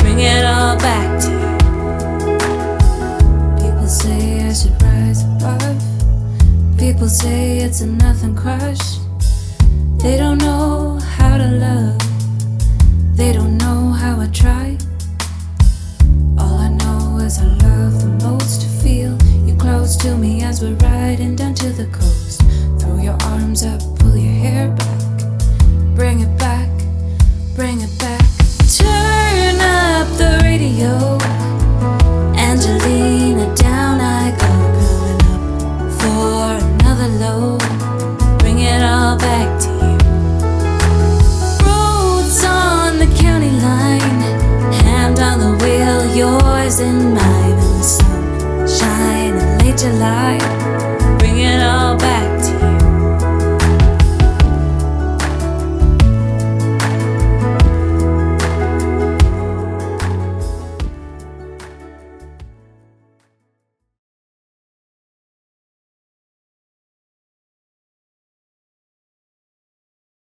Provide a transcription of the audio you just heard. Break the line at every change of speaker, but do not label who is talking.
Bring it all back to you. People say I should rise above. People say it's a nothing crush. They don't know in my sunshine in late July.